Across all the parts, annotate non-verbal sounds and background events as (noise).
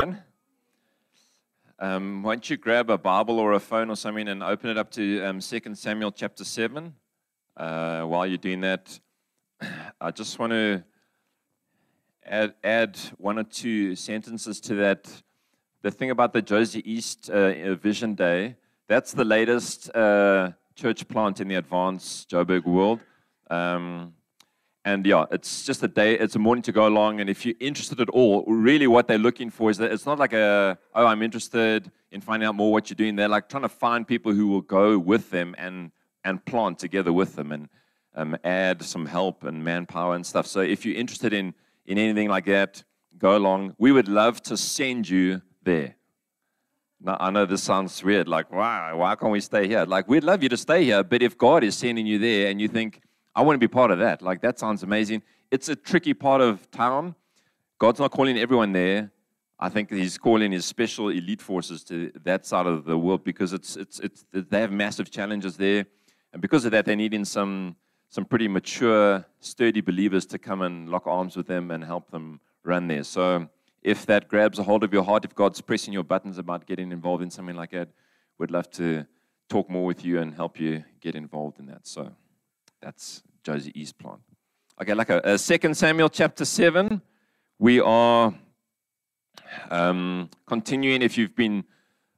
Um, why don't you grab a Bible or a phone or something and open it up to um, 2 Samuel chapter 7? Uh, while you're doing that, (clears throat) I just want to add, add one or two sentences to that. The thing about the Jozi East uh, Vision Day, that's the latest uh, church plant in the advanced Joburg world. Um, and yeah, it's just a day, it's a morning to go along. And if you're interested at all, really what they're looking for is that it's not like a, oh, I'm interested in finding out more what you're doing. They're like trying to find people who will go with them and, and plant together with them and um, add some help and manpower and stuff. So if you're interested in, in anything like that, go along. We would love to send you there. Now, I know this sounds weird, like, why, why can't we stay here? Like, we'd love you to stay here, but if God is sending you there and you think, I want to be part of that. Like, that sounds amazing. It's a tricky part of town. God's not calling everyone there. I think He's calling His special elite forces to that side of the world because it's, it's, it's, they have massive challenges there. And because of that, they're needing some, some pretty mature, sturdy believers to come and lock arms with them and help them run there. So, if that grabs a hold of your heart, if God's pressing your buttons about getting involved in something like that, we'd love to talk more with you and help you get involved in that. So, that's Jozi East plant. Okay, like a, Second Samuel chapter seven. We are um, continuing. If you've been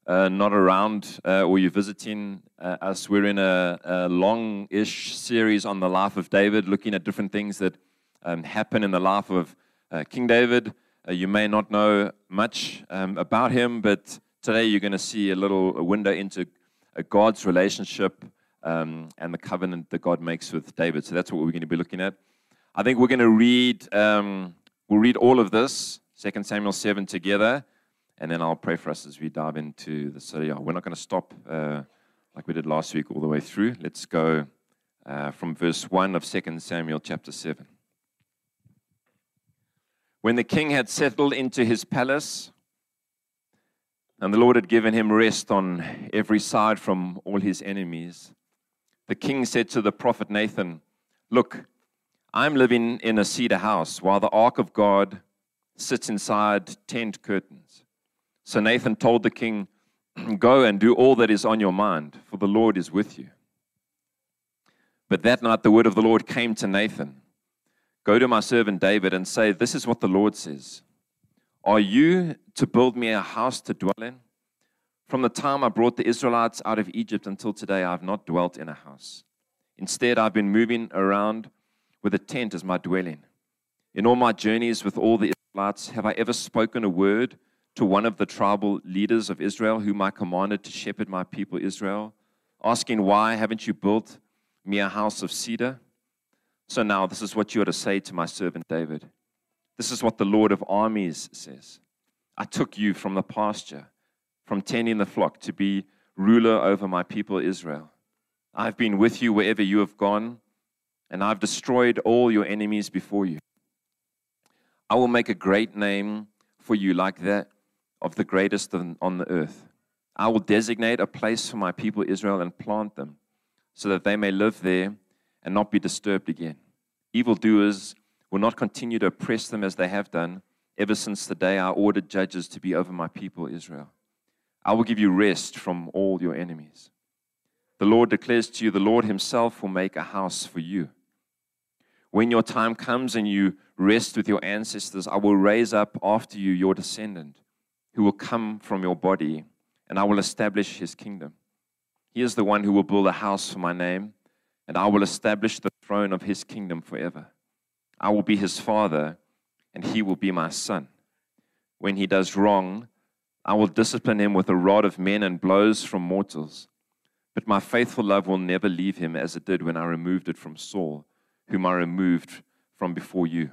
uh, not around uh, or you're visiting uh, us, we're in a, a long-ish series on the life of David, looking at different things that um, happen in the life of uh, King David. Uh, you may not know much um, about him, but today you're going to see a little window into God's relationship um, and the covenant that God makes with David. So that's what we're going to be looking at. I think we're going to read, um, we'll read all of this, 2 Samuel 7 together, and then I'll pray for us as we dive into the study. We're not going to stop uh, like we did last week all the way through. Let's go uh, from verse 1 of 2 Samuel chapter 7. When the king had settled into his palace, and the Lord had given him rest on every side from all his enemies, the king said to the prophet Nathan, Look, I'm living in a cedar house while the ark of God sits inside tent curtains. So Nathan told the king, (clears throat) Go and do all that is on your mind, for the Lord is with you. But that night the word of the Lord came to Nathan Go to my servant David and say, This is what the Lord says Are you to build me a house to dwell in? From the time I brought the Israelites out of Egypt until today, I have not dwelt in a house. Instead, I've been moving around with a tent as my dwelling. In all my journeys with all the Israelites, have I ever spoken a word to one of the tribal leaders of Israel, whom I commanded to shepherd my people Israel, asking, Why haven't you built me a house of cedar? So now, this is what you are to say to my servant David. This is what the Lord of armies says I took you from the pasture from tending the flock to be ruler over my people Israel. I've been with you wherever you have gone, and I've destroyed all your enemies before you. I will make a great name for you like that of the greatest on the earth. I will designate a place for my people Israel and plant them so that they may live there and not be disturbed again. Evildoers will not continue to oppress them as they have done ever since the day I ordered judges to be over my people Israel. I will give you rest from all your enemies. The Lord declares to you, the Lord Himself will make a house for you. When your time comes and you rest with your ancestors, I will raise up after you your descendant, who will come from your body, and I will establish his kingdom. He is the one who will build a house for my name, and I will establish the throne of his kingdom forever. I will be his father, and he will be my son. When he does wrong, I will discipline him with a rod of men and blows from mortals. But my faithful love will never leave him as it did when I removed it from Saul, whom I removed from before you.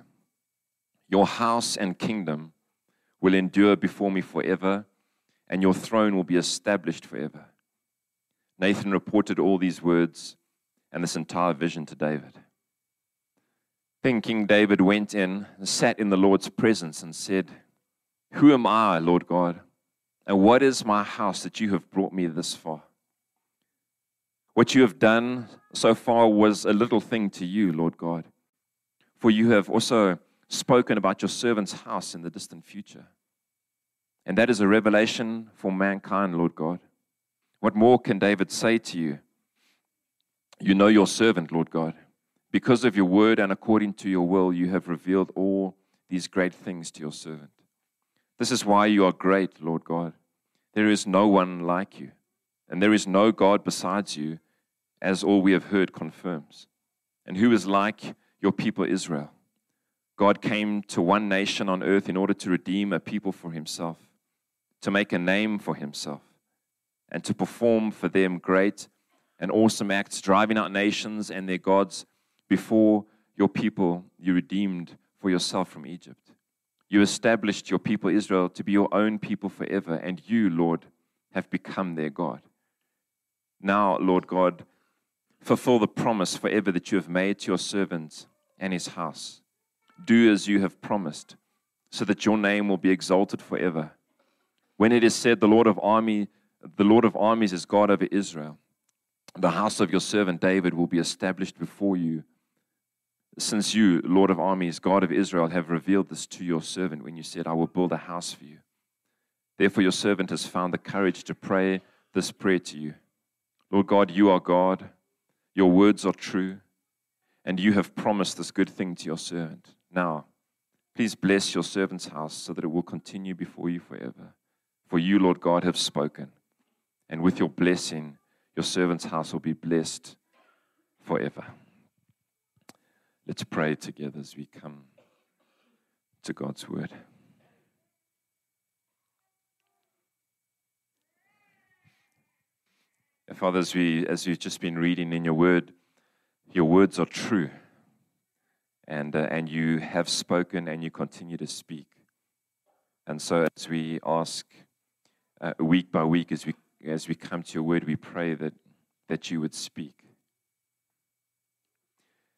Your house and kingdom will endure before me forever, and your throne will be established forever. Nathan reported all these words and this entire vision to David. Then King David went in and sat in the Lord's presence and said, Who am I, Lord God? And what is my house that you have brought me this far? What you have done so far was a little thing to you, Lord God. For you have also spoken about your servant's house in the distant future. And that is a revelation for mankind, Lord God. What more can David say to you? You know your servant, Lord God. Because of your word and according to your will, you have revealed all these great things to your servant. This is why you are great, Lord God. There is no one like you, and there is no God besides you, as all we have heard confirms. And who is like your people Israel? God came to one nation on earth in order to redeem a people for himself, to make a name for himself, and to perform for them great and awesome acts, driving out nations and their gods before your people you redeemed for yourself from Egypt. You established your people Israel to be your own people forever, and you, Lord, have become their God. Now, Lord God, fulfill the promise forever that you have made to your servant and his house. Do as you have promised, so that your name will be exalted forever. When it is said, The Lord of army, the Lord of armies is God over Israel, the house of your servant David will be established before you since you, Lord of armies, God of Israel, have revealed this to your servant when you said, I will build a house for you. Therefore, your servant has found the courage to pray this prayer to you. Lord God, you are God, your words are true, and you have promised this good thing to your servant. Now, please bless your servant's house so that it will continue before you forever. For you, Lord God, have spoken, and with your blessing, your servant's house will be blessed forever. Let's pray together as we come to God's word. Father, as, we, as we've just been reading in your word, your words are true. And, uh, and you have spoken and you continue to speak. And so, as we ask uh, week by week, as we, as we come to your word, we pray that, that you would speak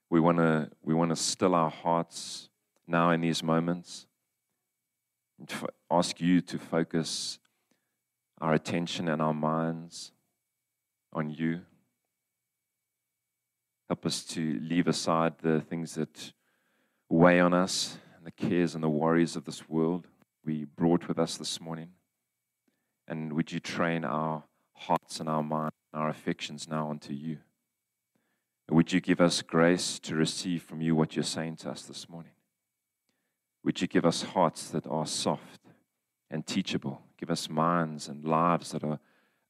we want to we want to still our hearts now in these moments ask you to focus our attention and our minds on you. Help us to leave aside the things that weigh on us and the cares and the worries of this world. We brought with us this morning. And would you train our hearts and our minds and our affections now unto you would you give us grace to receive from you what you're saying to us this morning? Would you give us hearts that are soft and teachable? Give us minds and lives that are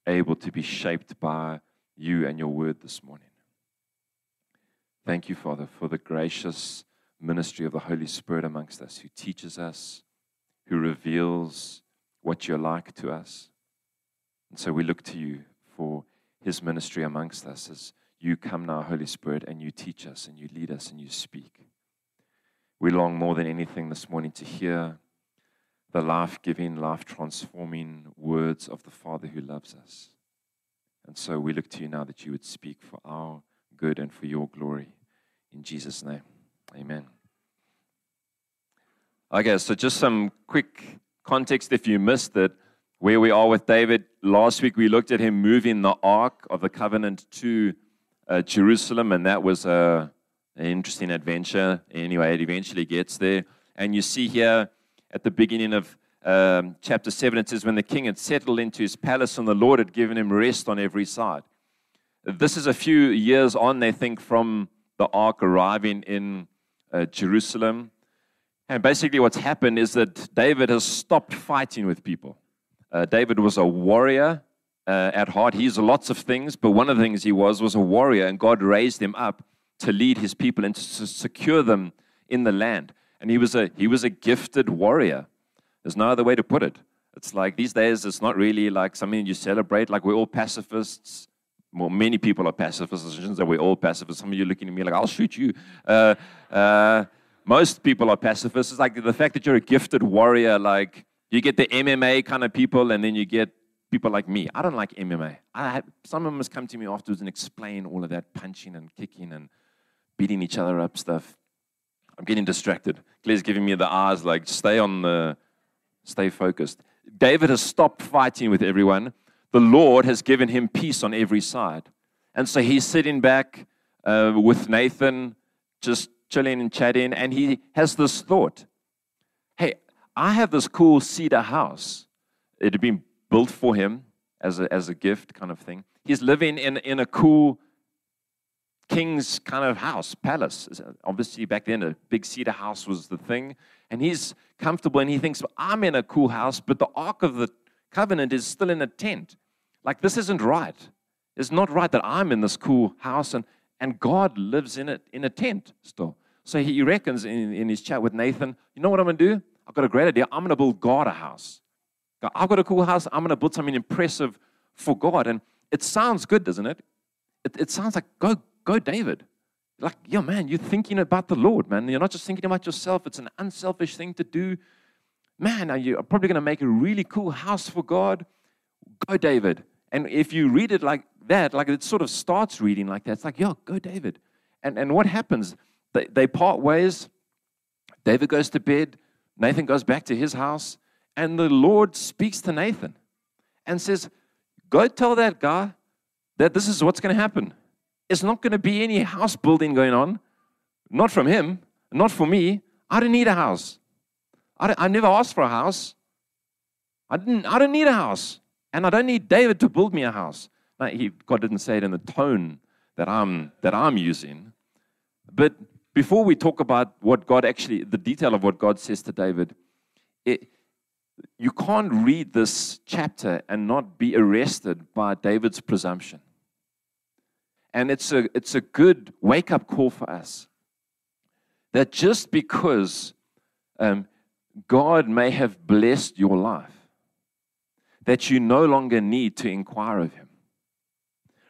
able to be shaped by you and your word this morning. Thank you, Father, for the gracious ministry of the Holy Spirit amongst us, who teaches us, who reveals what you're like to us. And so we look to you for his ministry amongst us as you come now, Holy Spirit, and you teach us and you lead us and you speak. We long more than anything this morning to hear the life giving, life transforming words of the Father who loves us. And so we look to you now that you would speak for our good and for your glory. In Jesus' name, amen. Okay, so just some quick context if you missed it. Where we are with David, last week we looked at him moving the Ark of the Covenant to uh, Jerusalem, and that was a, an interesting adventure. Anyway, it eventually gets there. And you see here at the beginning of um, chapter 7, it says, When the king had settled into his palace and the Lord had given him rest on every side. This is a few years on, they think, from the ark arriving in uh, Jerusalem. And basically, what's happened is that David has stopped fighting with people. Uh, David was a warrior uh, at heart. He's lots of things, but one of the things he was was a warrior, and God raised him up to lead his people and to secure them in the land. And he was a he was a gifted warrior. There's no other way to put it. It's like these days, it's not really like something you celebrate. Like we're all pacifists. Well, many people are pacifists. I shouldn't say we're all pacifists. Some of you are looking at me like, I'll shoot you. Uh, uh, most people are pacifists. It's like the fact that you're a gifted warrior, like you get the MMA kind of people, and then you get people like me. I don't like MMA. I had, some of them must come to me afterwards and explain all of that punching and kicking and beating each other up stuff. I'm getting distracted. Claire's giving me the eyes like, stay on the, stay focused. David has stopped fighting with everyone. The Lord has given him peace on every side. And so he's sitting back uh, with Nathan, just chilling and chatting, and he has this thought Hey, I have this cool cedar house it had been built for him as a, as a gift kind of thing. He's living in, in a cool king's kind of house, palace. Uh, obviously, back then, a big cedar house was the thing. And he's comfortable and he thinks, I'm in a cool house, but the Ark of the Covenant is still in a tent. Like, this isn't right. It's not right that I'm in this cool house and, and God lives in it in a tent still. So he reckons in, in his chat with Nathan, you know what I'm going to do? I've got a great idea. I'm going to build God a house. I've got a cool house. I'm going to build something impressive for God. And it sounds good, doesn't it? It, it sounds like, go, go, David. Like, yeah, man, you're thinking about the Lord, man. You're not just thinking about yourself. It's an unselfish thing to do. Man, are you probably going to make a really cool house for God? Go, David. And if you read it like that, like it sort of starts reading like that, it's like, yeah, go, David. And, and what happens? They, they part ways. David goes to bed. Nathan goes back to his house. And the Lord speaks to Nathan and says, Go tell that guy that this is what's going to happen. It's not going to be any house building going on. Not from him, not for me. I don't need a house. I, I never asked for a house. I didn't, I don't need a house. And I don't need David to build me a house. Now, he, God didn't say it in the tone that I'm, that I'm using. But before we talk about what God actually, the detail of what God says to David, it, you can't read this chapter and not be arrested by David's presumption. And it's a, it's a good wake up call for us that just because um, God may have blessed your life, that you no longer need to inquire of Him.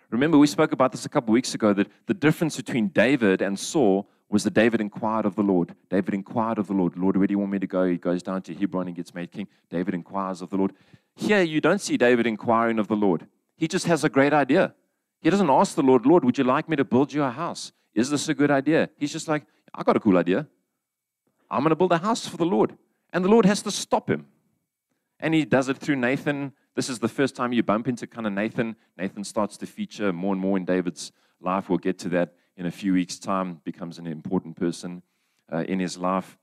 Remember, we spoke about this a couple weeks ago that the difference between David and Saul was that David inquired of the Lord. David inquired of the Lord, Lord, where do you want me to go? He goes down to Hebron and gets made king. David inquires of the Lord. Here, you don't see David inquiring of the Lord. He just has a great idea. He doesn't ask the Lord, Lord, would you like me to build you a house? Is this a good idea? He's just like, I got a cool idea. I'm going to build a house for the Lord. And the Lord has to stop him. And he does it through Nathan. This is the first time you bump into kind of Nathan. Nathan starts to feature more and more in David's life. We'll get to that in a few weeks' time, becomes an important person uh, in his life.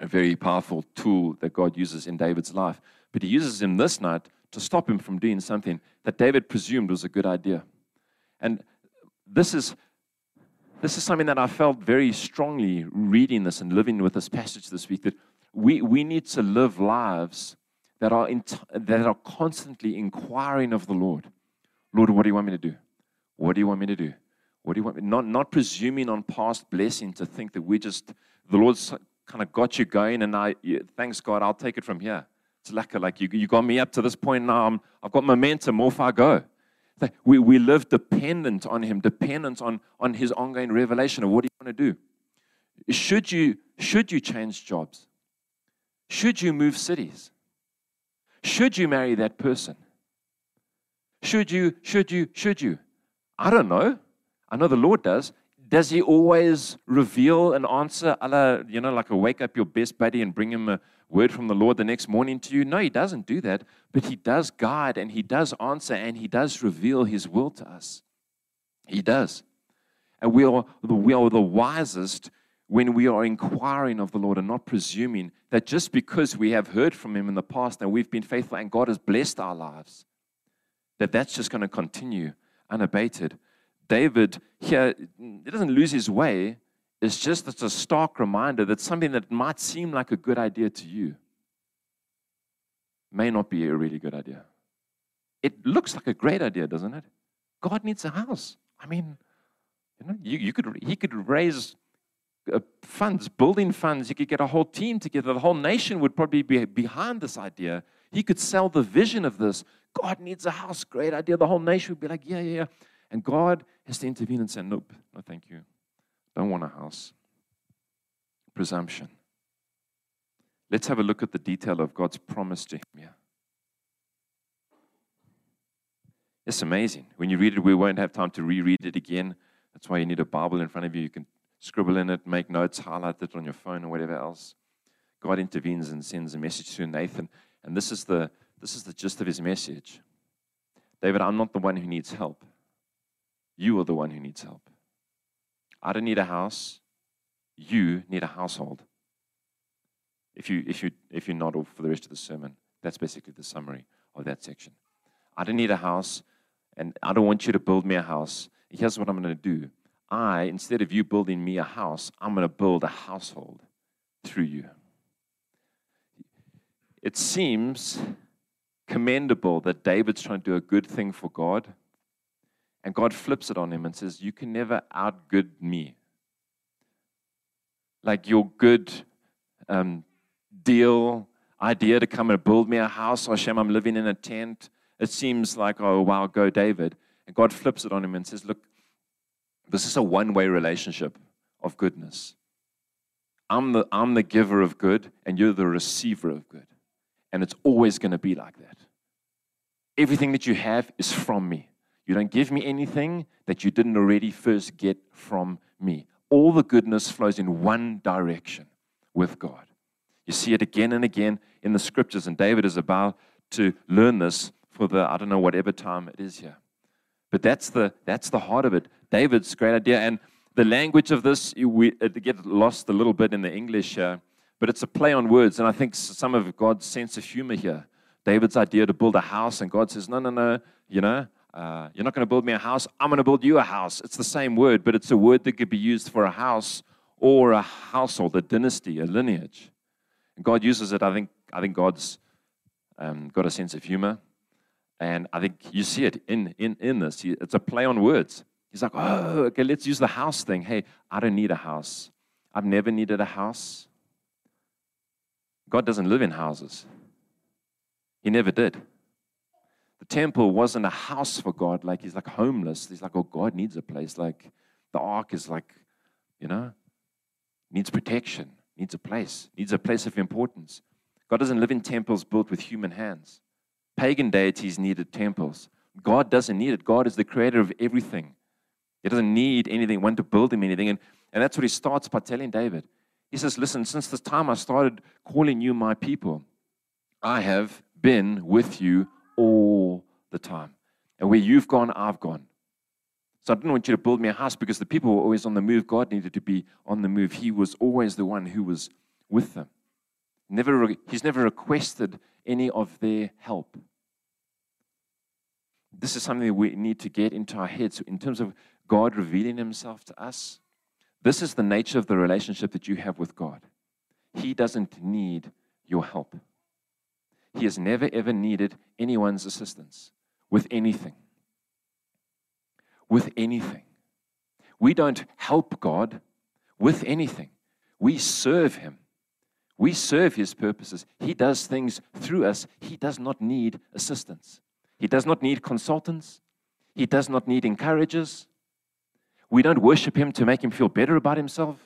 A very powerful tool that God uses in David's life. But he uses him this night to stop him from doing something that David presumed was a good idea. And this is this is something that I felt very strongly reading this and living with this passage this week that we, we need to live lives that are, in, that are constantly inquiring of the Lord. Lord, what do you want me to do? What do you want me to do? What do you want me? Not, not presuming on past blessing to think that we just, the Lord's kind of got you going and I, thanks God, I'll take it from here. It's like, like you, you got me up to this point now. I'm, I've got momentum. Off I go. We, we live dependent on Him, dependent on, on His ongoing revelation of what He want to do. Should you, should you change jobs? Should you move cities? Should you marry that person? Should you, should you, should you? I don't know. I know the Lord does. Does He always reveal an answer, Allah, you know, like a wake up your best buddy and bring him a word from the Lord the next morning to you? No, He doesn't do that. But He does guide and He does answer and He does reveal His will to us. He does. And we are, the, we are the wisest when we are inquiring of the Lord and not presuming that just because we have heard from Him in the past and we've been faithful and God has blessed our lives, that that's just going to continue unabated. David here, he doesn't lose his way. It's just it's a stark reminder that something that might seem like a good idea to you may not be a really good idea. It looks like a great idea, doesn't it? God needs a house. I mean, you know, you, you could he could raise uh, funds, building funds. He could get a whole team together. The whole nation would probably be behind this idea. He could sell the vision of this. God needs a house. Great idea. The whole nation would be like, yeah, yeah, yeah. And God has to intervene and say, nope, no, thank you. Don't want a house. Presumption. Let's have a look at the detail of God's promise to him. It's amazing. When you read it, we won't have time to reread it again. That's why you need a Bible in front of you. You can scribble in it, make notes, highlight it on your phone or whatever else. God intervenes and sends a message to Nathan. And this is the, this is the gist of his message David, I'm not the one who needs help. You are the one who needs help. I don't need a house. You need a household. If you, if you, if you nod for the rest of the sermon, That's basically the summary of that section. I don't need a house, and I don't want you to build me a house. Here's what I'm going to do I, instead of you building me a house, I'm going to build a household through you. It seems commendable that David's trying to do a good thing for God, and God flips it on him and says, You can never outgood me. Like your good um, deal, idea to come and build me a house, Hashem, I'm living in a tent. It seems like, oh, wow, go David. And God flips it on him and says, Look, this is a one way relationship of goodness. I'm the, I'm the giver of good, and you're the receiver of good. And it's always going to be like that. Everything that you have is from me. You don't give me anything that you didn't already first get from me. All the goodness flows in one direction with God. You see it again and again in the scriptures, and David is about to learn this for the, I don't know, whatever time it is here. But that's the, that's the heart of it. David's great idea. And the language of this, we it get lost a little bit in the English, uh, but it's a play on words. And I think some of God's sense of humor here. David's idea to build a house, and God says, No, no, no, you know, uh, you're not going to build me a house. I'm going to build you a house. It's the same word, but it's a word that could be used for a house or a household, a dynasty, a lineage. And God uses it. I think, I think God's um, got a sense of humor. And I think you see it in, in, in this. It's a play on words. He's like, oh, okay, let's use the house thing. Hey, I don't need a house. I've never needed a house. God doesn't live in houses, He never did. The temple wasn't a house for God. Like, He's like homeless. He's like, oh, God needs a place. Like, the ark is like, you know, needs protection, needs a place, needs a place of importance. God doesn't live in temples built with human hands. Pagan deities needed temples. God doesn't need it. God is the creator of everything. He doesn't need anything, want to build him anything. And, and that's what he starts by telling David. He says, Listen, since the time I started calling you my people, I have been with you all the time. And where you've gone, I've gone. So I didn't want you to build me a house because the people were always on the move. God needed to be on the move. He was always the one who was with them. Never, he's never requested any of their help. This is something that we need to get into our heads in terms of God revealing himself to us. This is the nature of the relationship that you have with God. He doesn't need your help. He has never, ever needed anyone's assistance with anything. With anything. We don't help God with anything, we serve Him. We serve His purposes. He does things through us. He does not need assistance. He does not need consultants. He does not need encouragers. We don't worship him to make him feel better about himself.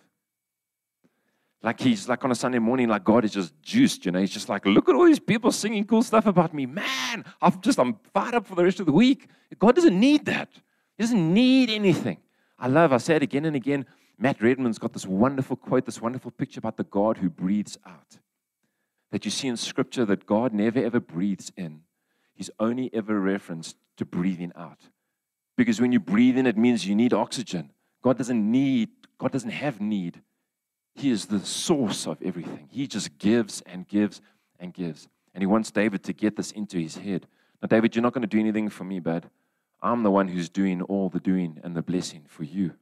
Like he's like on a Sunday morning, like God is just juiced, you know. He's just like, look at all these people singing cool stuff about me. Man, I'm just, I'm fired up for the rest of the week. God doesn't need that. He doesn't need anything. I love, I say it again and again. Matt Redman's got this wonderful quote, this wonderful picture about the God who breathes out. That you see in scripture that God never ever breathes in. He's only ever referenced to breathing out. Because when you breathe in, it means you need oxygen. God doesn't need, God doesn't have need. He is the source of everything. He just gives and gives and gives. And he wants David to get this into his head. Now, David, you're not going to do anything for me, bud. I'm the one who's doing all the doing and the blessing for you.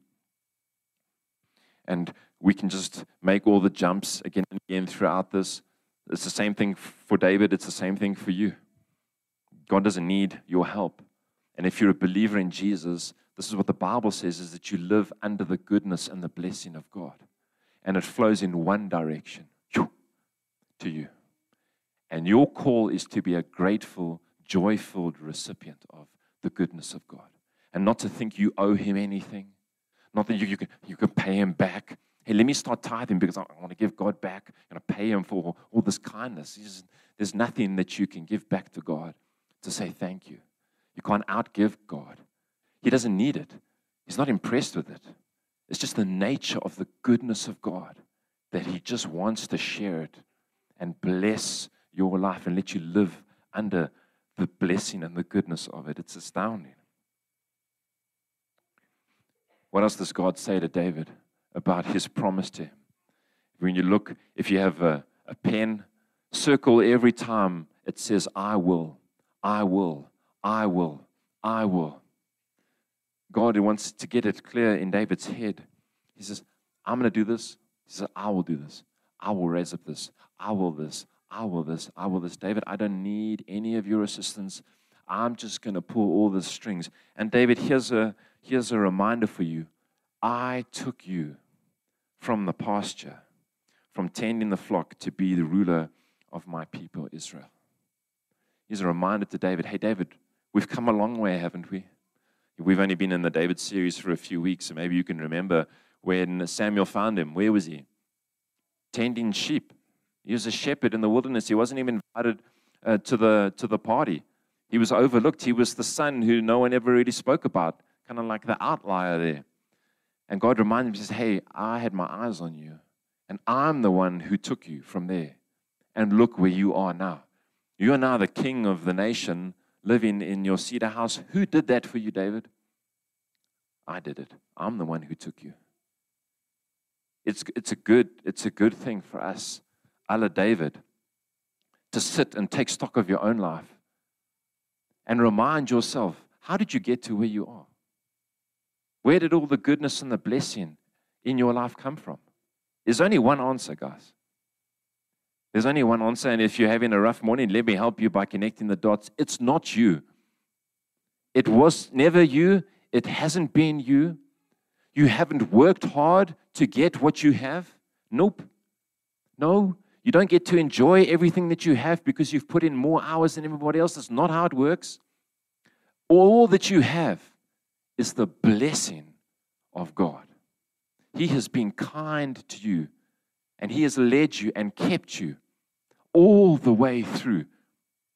And we can just make all the jumps again and again throughout this. It's the same thing for David, it's the same thing for you. God doesn't need your help. And if you're a believer in Jesus, this is what the Bible says is that you live under the goodness and the blessing of God. And it flows in one direction to you. And your call is to be a grateful, joyful recipient of the goodness of God. And not to think you owe him anything. Not that you, you, can, you can pay him back. Hey, let me start tithing because I want to give God back and I pay him for all this kindness. There's nothing that you can give back to God to say thank you. You can't outgive God. He doesn't need it, He's not impressed with it. It's just the nature of the goodness of God that He just wants to share it and bless your life and let you live under the blessing and the goodness of it. It's astounding. What else does God say to David about his promise to him? When you look, if you have a, a pen, circle every time it says, I will, I will, I will, I will. God wants to get it clear in David's head. He says, I'm going to do this. He says, I will do this. I will raise up this. I will this. I will this. I will this. David, I don't need any of your assistance. I'm just going to pull all the strings. And David, here's a, here's a reminder for you. I took you from the pasture, from tending the flock to be the ruler of my people, Israel. Here's a reminder to David hey, David, we've come a long way, haven't we? We've only been in the David series for a few weeks, so maybe you can remember when Samuel found him. Where was he? Tending sheep. He was a shepherd in the wilderness. He wasn't even invited uh, to, the, to the party. He was overlooked. He was the son who no one ever really spoke about, kind of like the outlier there. And God reminded him, He says, Hey, I had my eyes on you, and I'm the one who took you from there. And look where you are now. You are now the king of the nation living in your cedar house. Who did that for you, David? I did it. I'm the one who took you. It's, it's, a, good, it's a good thing for us, Allah David, to sit and take stock of your own life and remind yourself how did you get to where you are? Where did all the goodness and the blessing in your life come from? There's only one answer, guys. There's only one answer. And if you're having a rough morning, let me help you by connecting the dots. It's not you. It was never you. It hasn't been you. You haven't worked hard to get what you have. Nope. No, you don't get to enjoy everything that you have because you've put in more hours than everybody else. That's not how it works. All that you have is the blessing of God. He has been kind to you and He has led you and kept you all the way through.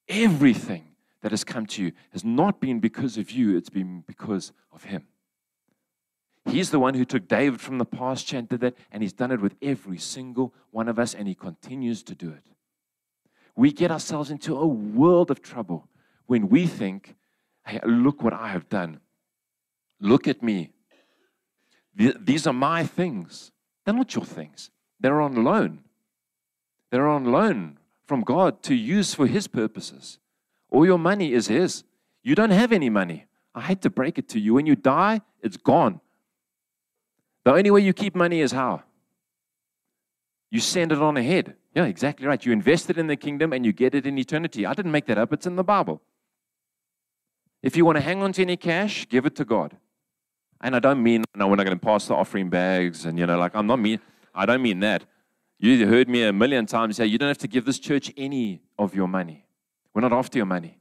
Everything that has come to you has not been because of you, it's been because of Him. He's the one who took David from the pasture and did that, and he's done it with every single one of us, and he continues to do it. We get ourselves into a world of trouble when we think, hey, look what I have done. Look at me. These are my things. They're not your things, they're on loan. They're on loan from God to use for His purposes. All your money is His. You don't have any money. I hate to break it to you. When you die, it's gone. The only way you keep money is how? You send it on ahead. Yeah, exactly right. You invest it in the kingdom and you get it in eternity. I didn't make that up, it's in the Bible. If you want to hang on to any cash, give it to God. And I don't mean, no, we're not going to pass the offering bags and, you know, like, I'm not mean, I don't mean that. You heard me a million times say, you don't have to give this church any of your money. We're not after your money.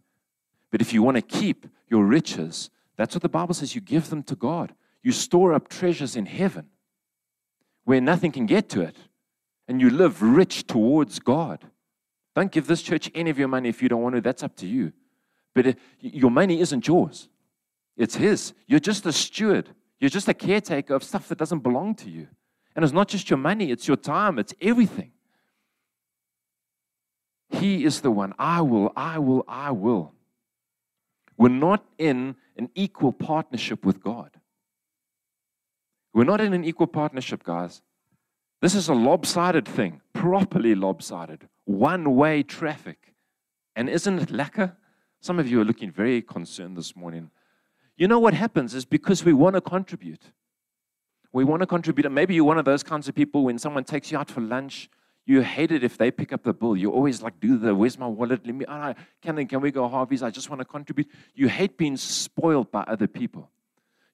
But if you want to keep your riches, that's what the Bible says. You give them to God you store up treasures in heaven where nothing can get to it, and you live rich towards God. Don't give this church any of your money if you don't want to, that's up to you. But uh, your money isn't yours, it's His. You're just a steward, you're just a caretaker of stuff that doesn't belong to you. And it's not just your money, it's your time, it's everything. He is the one. I will, I will, I will. We're not in an equal partnership with God. We're not in an equal partnership, guys. This is a lopsided thing, properly lopsided, one way traffic. And isn't it lacquer? Some of you are looking very concerned this morning. You know what happens is because we want to contribute. We want to contribute. Maybe you're one of those kinds of people when someone takes you out for lunch, you hate it if they pick up the bill. You always like, do the, where's my wallet? Let me, oh, can, can we go Harvey's? I just want to contribute. You hate being spoiled by other people.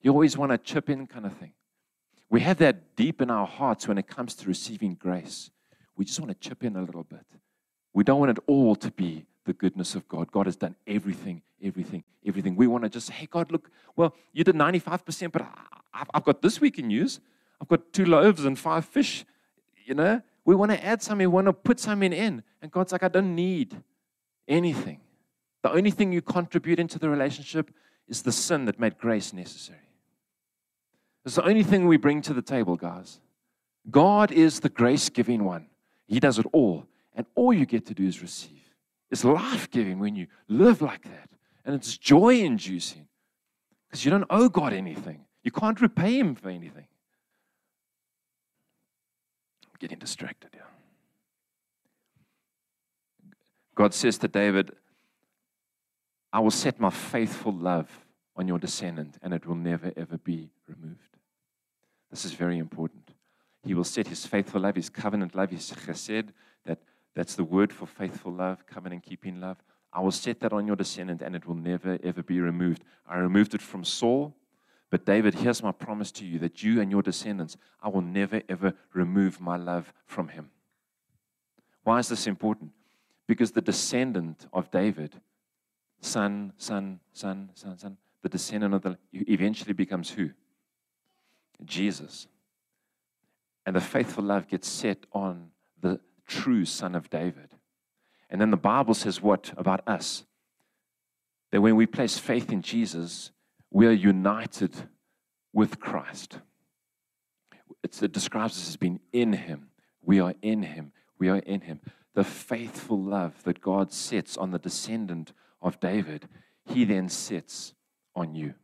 You always want to chip in kind of thing. We have that deep in our hearts when it comes to receiving grace. We just want to chip in a little bit. We don't want it all to be the goodness of God. God has done everything, everything, everything. We want to just say, hey, God, look, well, you did 95%, but I've got this week in news. I've got two loaves and five fish. You know, we want to add something, we want to put something in. And God's like, I don't need anything. The only thing you contribute into the relationship is the sin that made grace necessary. It's the only thing we bring to the table, guys. God is the grace giving one, He does it all. And all you get to do is receive. It's life giving when you live like that. And it's joy inducing because you don't owe God anything, you can't repay Him for anything. I'm getting distracted here. God says to David, I will set my faithful love on your descendant, and it will never, ever be removed. This is very important. He will set his faithful love, his covenant love, his chesed, that's the word for faithful love, covenant keeping love. I will set that on your descendant, and it will never, ever be removed. I removed it from Saul, but David, here's my promise to you that you and your descendants, I will never, ever remove my love from him. Why is this important? Because the descendant of David, son, son, son, son, son, the descendant of the, eventually becomes who? Jesus. And the faithful love gets set on true son of David. And then the Bible says what about us? That when we place faith in Jesus, we are united with Christ. It's, it describes us as being in Him. We are in Him. We are in Him. The faithful love that God sets on the descendant of David, He then sets on you,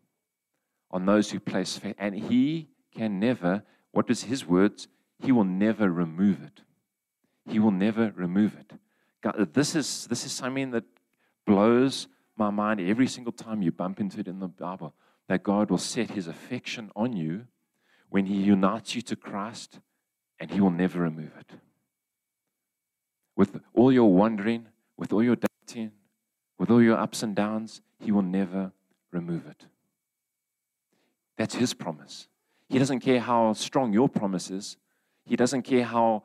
on those who place faith. And He can never, what was His words? He will never remove it. He will never remove it. God, this, is, this is something that blows my mind every single time you bump into it in the Bible that God will set his affection on you when he unites you to Christ and he will never remove it. With all your wandering, with all your doubting, with all your ups and downs, he will never remove it. That's his promise. He doesn't care how strong your promise is. He doesn't care how,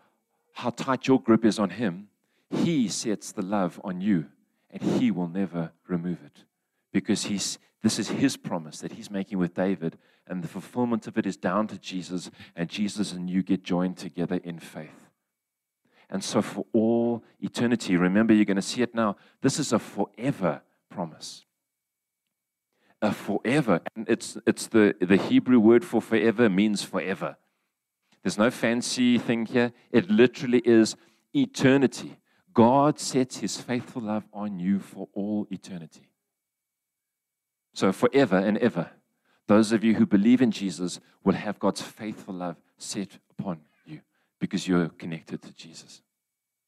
how tight your grip is on him. He sets the love on you, and He will never remove it because he's, this is His promise that He's making with David, and the fulfillment of it is down to Jesus, and Jesus and you get joined together in faith. And so, for all eternity, remember, you're going to see it now. This is a forever promise. A forever. And it's, it's the, the Hebrew word for forever means forever. There's no fancy thing here. It literally is eternity. God sets his faithful love on you for all eternity. So, forever and ever, those of you who believe in Jesus will have God's faithful love set upon you because you're connected to Jesus.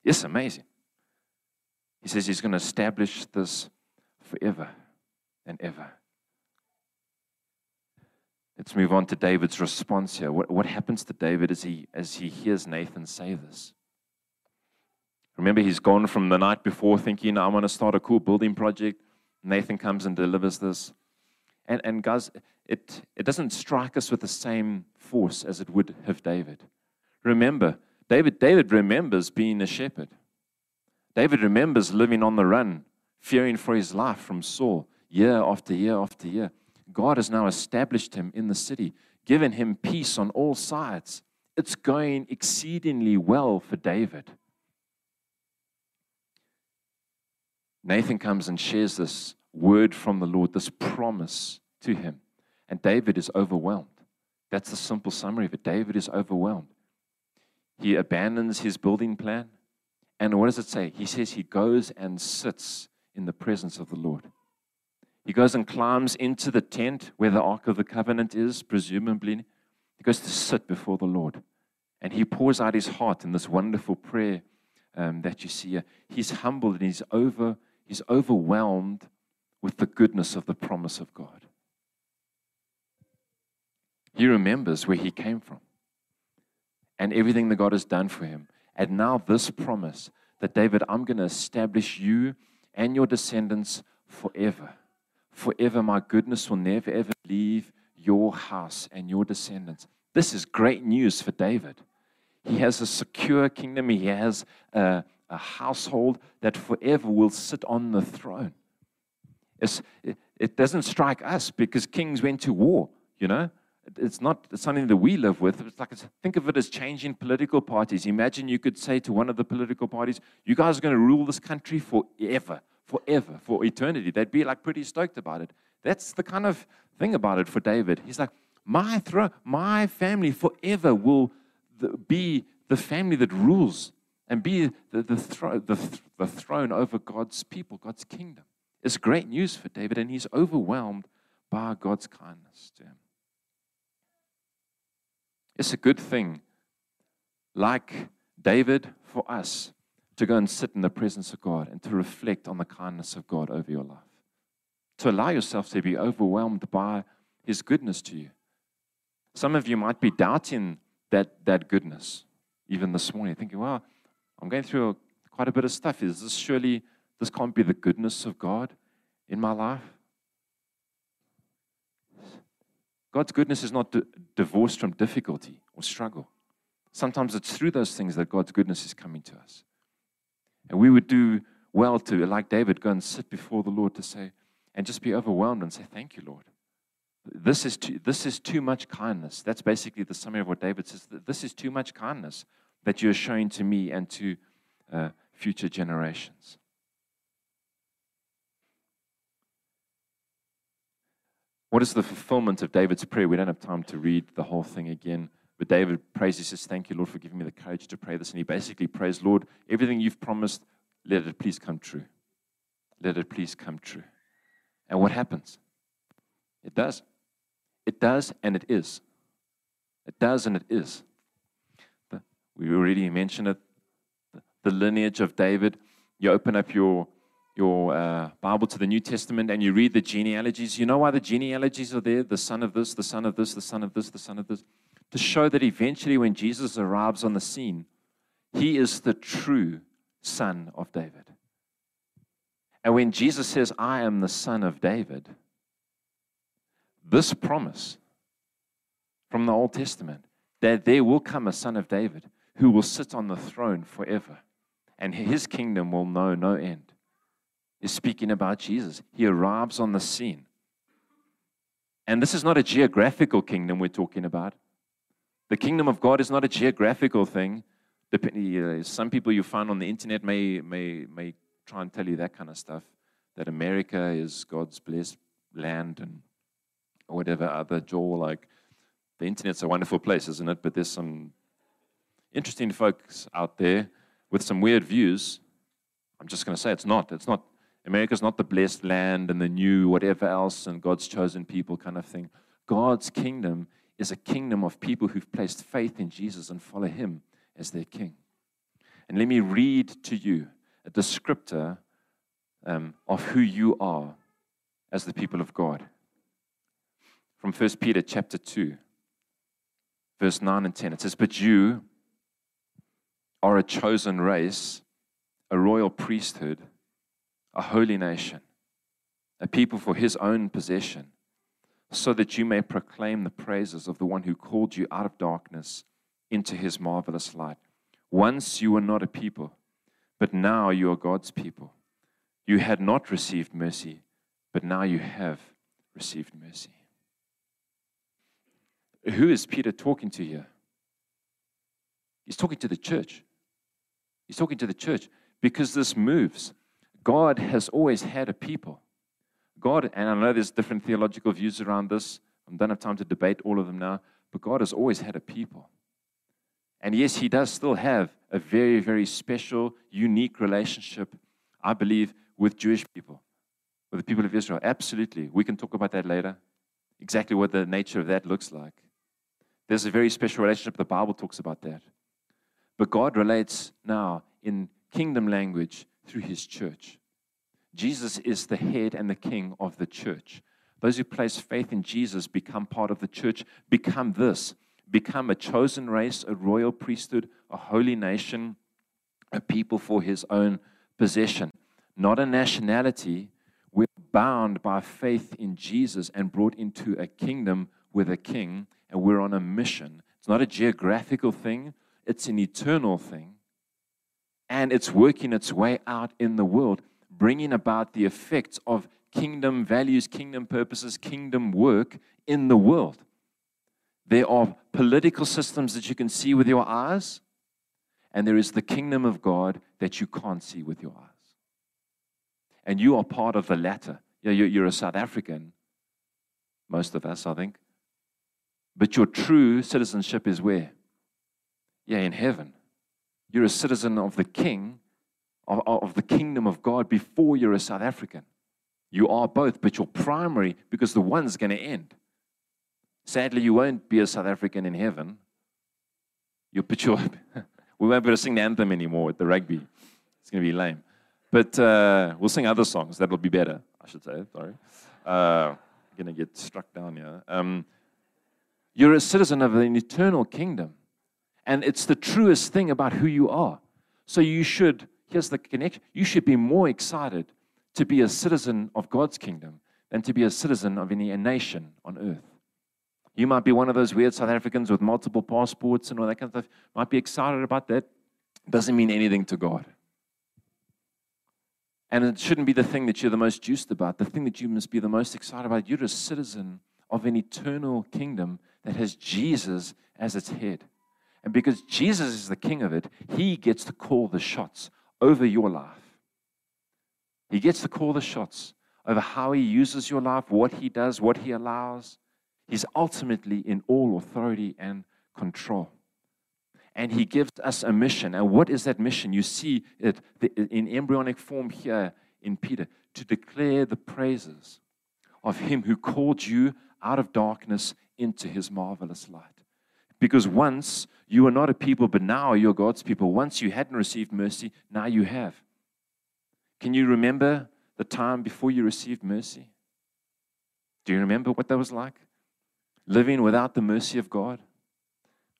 It's amazing. He says he's going to establish this forever and ever. Let's move on to David's response here. What, what happens to David as he, as he hears Nathan say this? Remember, he's gone from the night before thinking, I'm going to start a cool building project. Nathan comes and delivers this. And, and guys, it, it doesn't strike us with the same force as it would have David. Remember, David, David remembers being a shepherd. David remembers living on the run, fearing for his life from Saul year after year after year. God has now established him in the city, given him peace on all sides. It's going exceedingly well for David. Nathan comes and shares this word from the Lord, this promise to him. And David is overwhelmed. That's the simple summary of it. David is overwhelmed. He abandons his building plan. And what does it say? He says he goes and sits in the presence of the Lord. He goes and climbs into the tent where the Ark of the Covenant is, presumably. He goes to sit before the Lord. And he pours out his heart in this wonderful prayer um, that you see here. He's humbled and he's over He's overwhelmed with the goodness of the promise of God. He remembers where he came from and everything that God has done for him. And now, this promise that David, I'm going to establish you and your descendants forever. Forever, my goodness will never ever leave your house and your descendants. This is great news for David. He has a secure kingdom, he has a, a household that forever will sit on the throne. It, it doesn't strike us because kings went to war, you know. It's not something that we live with. It's like think of it as changing political parties. Imagine you could say to one of the political parties, "You guys are going to rule this country forever, forever, for eternity." They'd be like pretty stoked about it. That's the kind of thing about it for David. He's like, "My throne, my family forever will be the family that rules and be the, the, thro- the, the throne over God's people, God's kingdom. It's great news for David, and he's overwhelmed by God's kindness to him. It's a good thing, like David for us, to go and sit in the presence of God and to reflect on the kindness of God over your life. To allow yourself to be overwhelmed by His goodness to you. Some of you might be doubting that, that goodness, even this morning, thinking, well, I'm going through a, quite a bit of stuff. Is this surely, this can't be the goodness of God in my life? God's goodness is not divorced from difficulty or struggle. Sometimes it's through those things that God's goodness is coming to us. And we would do well to, like David, go and sit before the Lord to say, and just be overwhelmed and say, Thank you, Lord. This is, too, this is too much kindness. That's basically the summary of what David says. This is too much kindness that you're showing to me and to uh, future generations. What is the fulfillment of David's prayer? We don't have time to read the whole thing again. But David prays, he says, Thank you, Lord, for giving me the courage to pray this. And he basically prays, Lord, everything you've promised, let it please come true. Let it please come true. And what happens? It does. It does, and it is. It does, and it is. We already mentioned it. The lineage of David. You open up your your uh, Bible to the New Testament and you read the genealogies, you know why the genealogies are there? The son of this, the son of this, the son of this, the son of this. To show that eventually, when Jesus arrives on the scene, he is the true son of David. And when Jesus says, I am the son of David, this promise from the Old Testament that there will come a son of David who will sit on the throne forever, and his kingdom will know no end is speaking about Jesus. He arrives on the scene. And this is not a geographical kingdom we're talking about. The kingdom of God is not a geographical thing. Some people you find on the internet may, may, may try and tell you that kind of stuff that America is God's blessed land and whatever other jaw. Like the internet's a wonderful place, isn't it? But there's some interesting folks out there with some weird views. I'm just going to say it's not. It's not. America's not the blessed land and the new whatever else and God's chosen people kind of thing. God's kingdom is a kingdom of people who've placed faith in Jesus and follow him as their king. And let me read to you a descriptor um, of who you are as the people of God. From 1 Peter chapter 2, verse 9 and 10. It says, But you are a chosen race, a royal priesthood a holy nation, a people for his own possession, so that you may proclaim the praises of the one who called you out of darkness into his marvelous light. Once you were not a people, but now you are God's people. You had not received mercy, but now you have received mercy. Who is Peter talking to here? He's talking to the church. He's talking to the church because this moves God has always had a people. God, and I know there's different theological views around this. I don't have time to debate all of them now, but God has always had a people. And yes, He does still have a very, very special, unique relationship, I believe, with Jewish people, with the people of Israel. Absolutely. We can talk about that later, exactly what the nature of that looks like. There's a very special relationship. The Bible talks about that. But God relates now in kingdom language through his church. Jesus is the head and the king of the church. Those who place faith in Jesus become part of the church, become this, become a chosen race, a royal priesthood, a holy nation, a people for his own possession. Not a nationality. We're bound by faith in Jesus and brought into a kingdom with a king, and we're on a mission. It's not a geographical thing, it's an eternal thing and it's working its way out in the world, bringing about the effects of kingdom values, kingdom purposes, kingdom work in the world. There are political systems that you can see with your eyes, and there is the kingdom of God that you can't see with your eyes. And you are part of the latter. You're a South African, most of us, I think. But your true citizenship is where? Yeah, in heaven. You're a citizen of the king, of, of the kingdom of God before you're a South African. You are both, but you're primary because the one's going to end. Sadly, you won't be a South African in heaven. You put your, (laughs) we won't be able to sing the anthem anymore at the rugby. It's going to be lame. But uh, we'll sing other songs. That'll be better, I should say. Sorry. Uh, going to get struck down here. Um, you're a citizen of an eternal kingdom. And it's the truest thing about who you are. So you should, here's the connection, you should be more excited to be a citizen of God's kingdom than to be a citizen of any nation on earth. You might be one of those weird South Africans with multiple passports and all that kind of stuff. Might be excited about that. Doesn't mean anything to God. And it shouldn't be the thing that you're the most juiced about. The thing that you must be the most excited about. You're a citizen of an eternal kingdom that has Jesus as its head. And because Jesus is the king of it, he gets to call the shots over your life. He gets to call the shots over how he uses your life, what he does, what he allows. He's ultimately in all authority and control. And he gives us a mission. And what is that mission? You see it in embryonic form here in Peter to declare the praises of him who called you out of darkness into his marvelous light. Because once you were not a people, but now you're God's people. Once you hadn't received mercy, now you have. Can you remember the time before you received mercy? Do you remember what that was like? living without the mercy of God?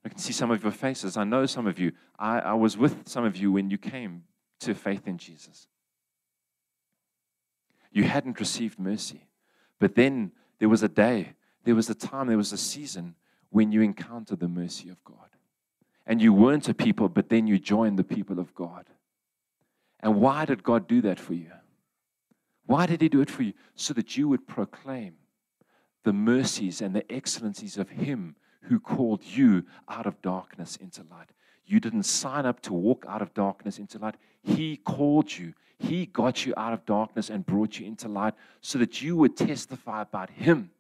I can see some of your faces. I know some of you. I, I was with some of you when you came to faith in Jesus. You hadn't received mercy. But then there was a day, there was a time, there was a season when you encountered the mercy of God. And you weren't a people, but then you joined the people of God. And why did God do that for you? Why did He do it for you? So that you would proclaim the mercies and the excellencies of Him who called you out of darkness into light. You didn't sign up to walk out of darkness into light. He called you. He got you out of darkness and brought you into light so that you would testify about Him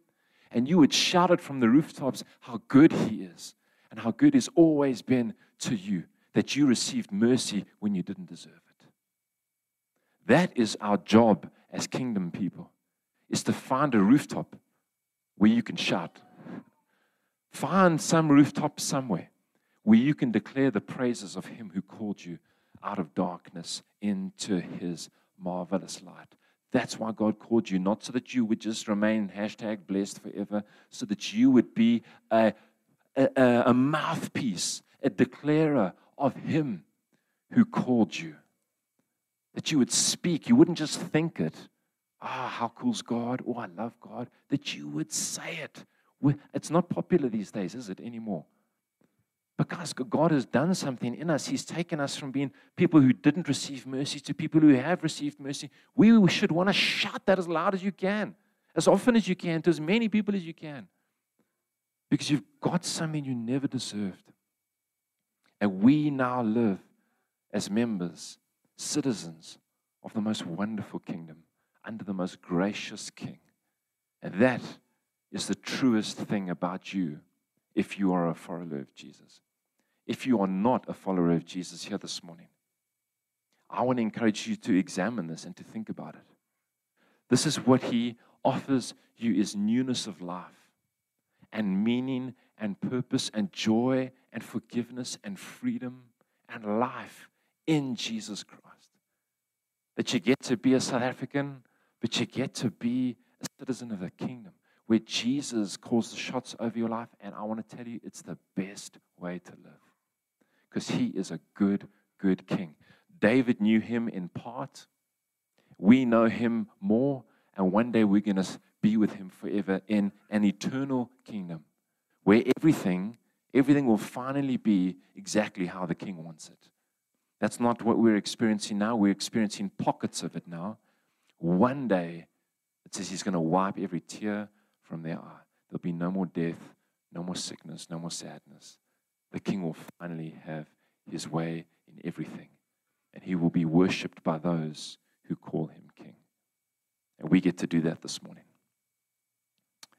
and you would shout it from the rooftops how good He is and how good He's always been to you, that you received mercy when you didn't deserve it. That is our job as kingdom people, is to find a rooftop where you can shout. Find some rooftop somewhere where you can declare the praises of Him who called you out of darkness into His marvelous light. That's why God called you, not so that you would just remain hashtag blessed forever, so that you would be a, a, a mouthpiece, a declarer of Him who called you. That you would speak, you wouldn't just think it, ah, how cool's God? Oh, I love God. That you would say it. It's not popular these days, is it, anymore? Because God has done something in us. He's taken us from being people who didn't receive mercy to people who have received mercy. We should want to shout that as loud as you can, as often as you can, to as many people as you can. Because you've got something you never deserved. And we now live as members, citizens of the most wonderful kingdom under the most gracious King. And that is the truest thing about you if you are a follower of Jesus. If you are not a follower of Jesus here this morning, I want to encourage you to examine this and to think about it. This is what he offers you is newness of life and meaning and purpose and joy and forgiveness and freedom and life in Jesus Christ. That you get to be a South African but you get to be a citizen of the kingdom where Jesus calls the shots over your life. And I want to tell you, it's the best way to live because he is a good, good king. David knew him in part. We know him more. And one day we're going to be with him forever in an eternal kingdom where everything, everything will finally be exactly how the king wants it. That's not what we're experiencing now. We're experiencing pockets of it now. One day, it says he's going to wipe every tear from their eye. There'll be no more death, no more sickness, no more sadness. The king will finally have his way in everything, and he will be worshiped by those who call him king. And we get to do that this morning.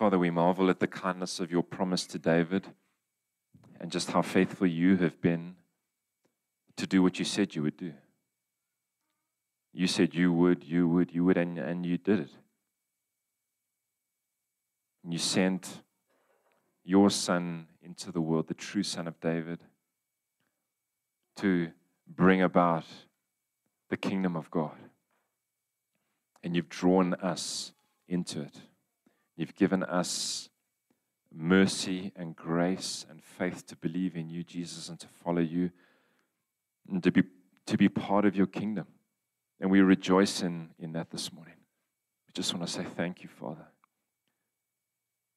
Father, we marvel at the kindness of your promise to David and just how faithful you have been to do what you said you would do. You said you would, you would, you would, and, and you did it. And you sent your son into the world, the true son of David, to bring about the kingdom of God. And you've drawn us into it. You've given us mercy and grace and faith to believe in you, Jesus, and to follow you and to be, to be part of your kingdom. And we rejoice in, in that this morning. We just want to say thank you, Father.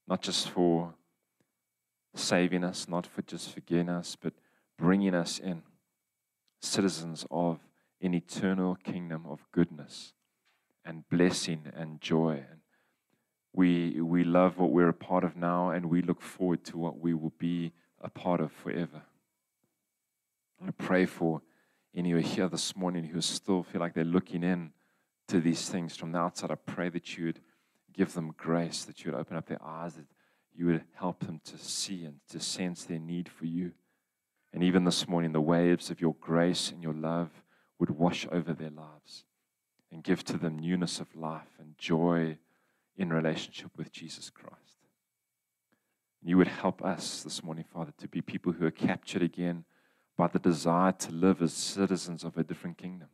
Not just for saving us, not for just forgiving us, but bringing us in, citizens of an eternal kingdom of goodness and blessing and joy. And we, we love what we're a part of now, and we look forward to what we will be a part of forever. I pray for any who are here this morning who still feel like they're looking in to these things from the outside. I pray that you would give them grace, that you would open up their eyes, that you would help them to see and to sense their need for you. And even this morning, the waves of your grace and your love would wash over their lives and give to them newness of life and joy in relationship with Jesus Christ. You would help us this morning, Father, to be people who are captured again by the desire to live as citizens of a different kingdom.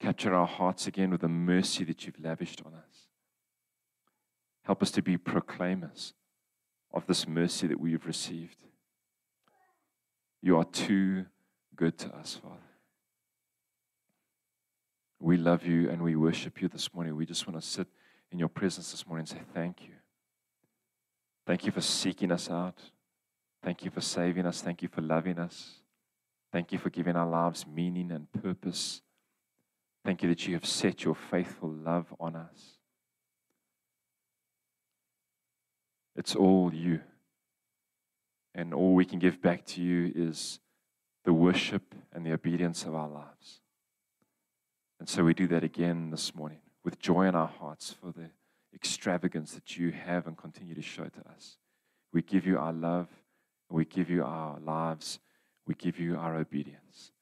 Capture our hearts again with the mercy that you've lavished on us. Help us to be proclaimers of this mercy that we've received. You are too good to us, Father. We love you and we worship you this morning. We just want to sit in your presence this morning and say thank you. Thank you for seeking us out. Thank you for saving us. Thank you for loving us. Thank you for giving our lives meaning and purpose. Thank you that you have set your faithful love on us. It's all you. And all we can give back to you is the worship and the obedience of our lives. And so we do that again this morning with joy in our hearts for the extravagance that you have and continue to show to us. We give you our love, we give you our lives, we give you our obedience.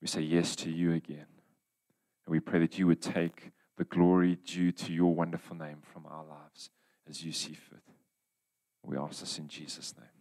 We say yes to you again. And we pray that you would take the glory due to your wonderful name from our lives as you see fit. We ask this in Jesus' name.